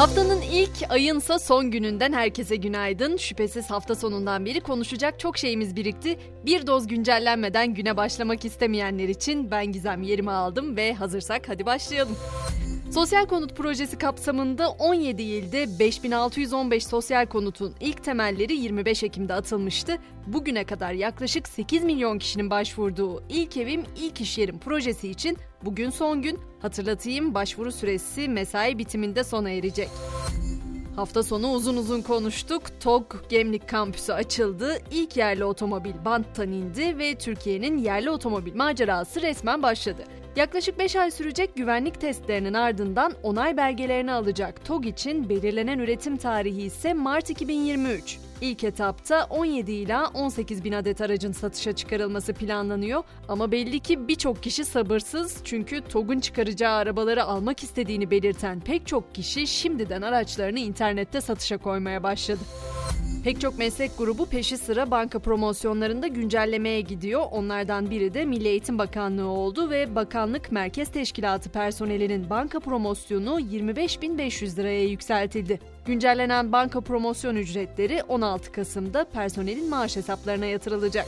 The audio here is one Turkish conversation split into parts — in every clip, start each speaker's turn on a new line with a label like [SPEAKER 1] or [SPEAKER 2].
[SPEAKER 1] Haftanın ilk ayınsa son gününden herkese günaydın. Şüphesiz hafta sonundan beri konuşacak çok şeyimiz birikti. Bir doz güncellenmeden güne başlamak istemeyenler için ben Gizem yerimi aldım ve hazırsak hadi başlayalım. Sosyal konut projesi kapsamında 17 ilde 5615 sosyal konutun ilk temelleri 25 Ekim'de atılmıştı. Bugüne kadar yaklaşık 8 milyon kişinin başvurduğu İlk Evim İlk İş Yerim projesi için bugün son gün. Hatırlatayım başvuru süresi mesai bitiminde sona erecek. Hafta sonu uzun uzun konuştuk. TOG Gemlik kampüsü açıldı. İlk yerli otomobil banttan indi ve Türkiye'nin yerli otomobil macerası resmen başladı. Yaklaşık 5 ay sürecek güvenlik testlerinin ardından onay belgelerini alacak TOG için belirlenen üretim tarihi ise Mart 2023. İlk etapta 17 ila 18 bin adet aracın satışa çıkarılması planlanıyor ama belli ki birçok kişi sabırsız çünkü TOG'un çıkaracağı arabaları almak istediğini belirten pek çok kişi şimdiden araçlarını internette satışa koymaya başladı. Pek çok meslek grubu peşi sıra banka promosyonlarında güncellemeye gidiyor. Onlardan biri de Milli Eğitim Bakanlığı oldu ve bakanlık merkez teşkilatı personelinin banka promosyonu 25.500 liraya yükseltildi. Güncellenen banka promosyon ücretleri 16 Kasım'da personelin maaş hesaplarına yatırılacak.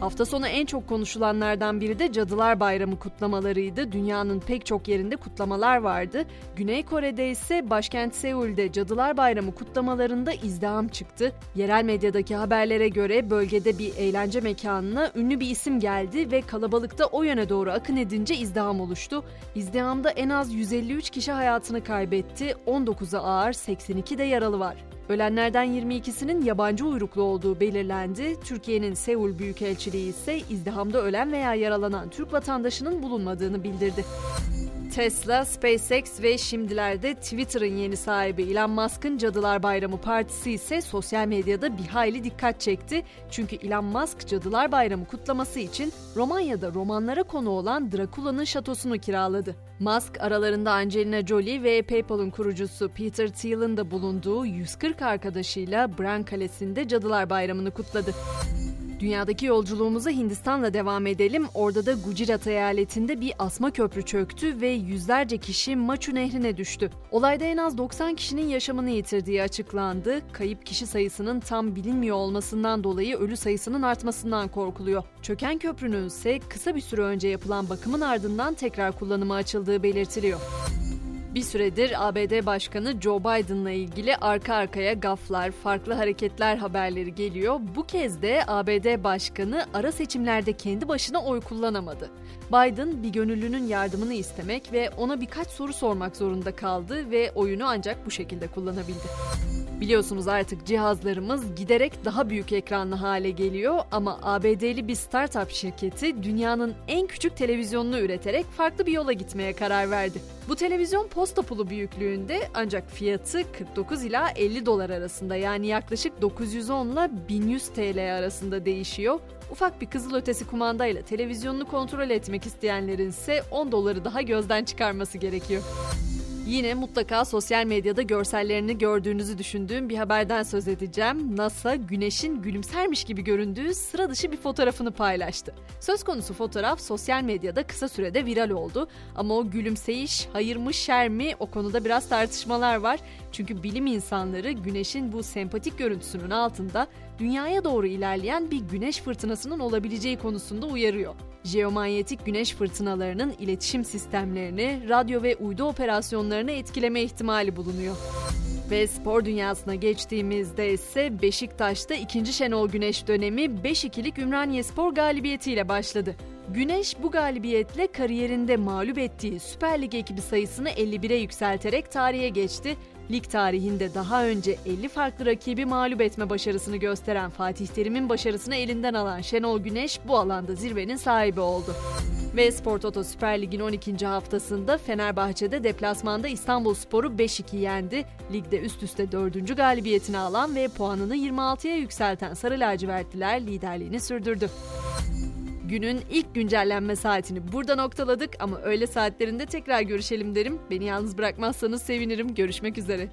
[SPEAKER 1] Hafta sonu en çok konuşulanlardan biri de Cadılar Bayramı kutlamalarıydı. Dünyanın pek çok yerinde kutlamalar vardı. Güney Kore'de ise başkent Seul'de Cadılar Bayramı kutlamalarında izdiham çıktı. Yerel medyadaki haberlere göre bölgede bir eğlence mekanına ünlü bir isim geldi ve kalabalıkta o yöne doğru akın edince izdiham oluştu. İzdihamda en az 153 kişi hayatını kaybetti, 19'u ağır, 82 de yaralı var. Ölenlerden 22'sinin yabancı uyruklu olduğu belirlendi. Türkiye'nin Seul Büyükelçiliği ise izdihamda ölen veya yaralanan Türk vatandaşının bulunmadığını bildirdi. Tesla, SpaceX ve şimdilerde Twitter'ın yeni sahibi Elon Musk'ın Cadılar Bayramı Partisi ise sosyal medyada bir hayli dikkat çekti. Çünkü Elon Musk Cadılar Bayramı kutlaması için Romanya'da romanlara konu olan Drakula'nın şatosunu kiraladı. Musk aralarında Angelina Jolie ve PayPal'ın kurucusu Peter Thiel'in de bulunduğu 140 arkadaşıyla Bran Kalesi'nde Cadılar Bayramı'nı kutladı. Dünyadaki yolculuğumuza Hindistan'la devam edelim. Orada da Gujarat eyaletinde bir asma köprü çöktü ve yüzlerce kişi Machu Nehri'ne düştü. Olayda en az 90 kişinin yaşamını yitirdiği açıklandı. Kayıp kişi sayısının tam bilinmiyor olmasından dolayı ölü sayısının artmasından korkuluyor. Çöken köprünün ise kısa bir süre önce yapılan bakımın ardından tekrar kullanıma açıldığı belirtiliyor. Bir süredir ABD Başkanı Joe Biden'la ilgili arka arkaya gaflar, farklı hareketler haberleri geliyor. Bu kez de ABD Başkanı ara seçimlerde kendi başına oy kullanamadı. Biden bir gönüllünün yardımını istemek ve ona birkaç soru sormak zorunda kaldı ve oyunu ancak bu şekilde kullanabildi. Biliyorsunuz artık cihazlarımız giderek daha büyük ekranlı hale geliyor ama ABD'li bir startup şirketi dünyanın en küçük televizyonunu üreterek farklı bir yola gitmeye karar verdi. Bu televizyon posta pulu büyüklüğünde ancak fiyatı 49 ila 50 dolar arasında yani yaklaşık 910 ile 1100 TL arasında değişiyor. Ufak bir kızıl ötesi kumandayla televizyonunu kontrol etmek isteyenlerin ise 10 doları daha gözden çıkarması gerekiyor. Yine mutlaka sosyal medyada görsellerini gördüğünüzü düşündüğüm bir haberden söz edeceğim. NASA güneşin gülümsermiş gibi göründüğü sıra dışı bir fotoğrafını paylaştı. Söz konusu fotoğraf sosyal medyada kısa sürede viral oldu. Ama o gülümseyiş hayır mı şer mi o konuda biraz tartışmalar var. Çünkü bilim insanları güneşin bu sempatik görüntüsünün altında dünyaya doğru ilerleyen bir güneş fırtınasının olabileceği konusunda uyarıyor. Jeomanyetik güneş fırtınalarının iletişim sistemlerini, radyo ve uydu operasyonlarını etkileme ihtimali bulunuyor. Ve spor dünyasına geçtiğimizde ise Beşiktaş'ta ikinci Şenol Güneş dönemi 5-2'lik Ümraniye Spor galibiyetiyle başladı. Güneş bu galibiyetle kariyerinde mağlup ettiği Süper Lig ekibi sayısını 51'e yükselterek tarihe geçti. Lig tarihinde daha önce 50 farklı rakibi mağlup etme başarısını gösteren Fatih Terim'in başarısını elinden alan Şenol Güneş bu alanda zirvenin sahibi oldu. Ve Spor Toto Süper Lig'in 12. haftasında Fenerbahçe'de deplasmanda İstanbul Sporu 5-2 yendi. Ligde üst üste 4. galibiyetini alan ve puanını 26'ya yükselten Sarı Lacivertliler liderliğini sürdürdü. Günün ilk güncellenme saatini burada noktaladık ama öğle saatlerinde tekrar görüşelim derim. Beni yalnız bırakmazsanız sevinirim. Görüşmek üzere.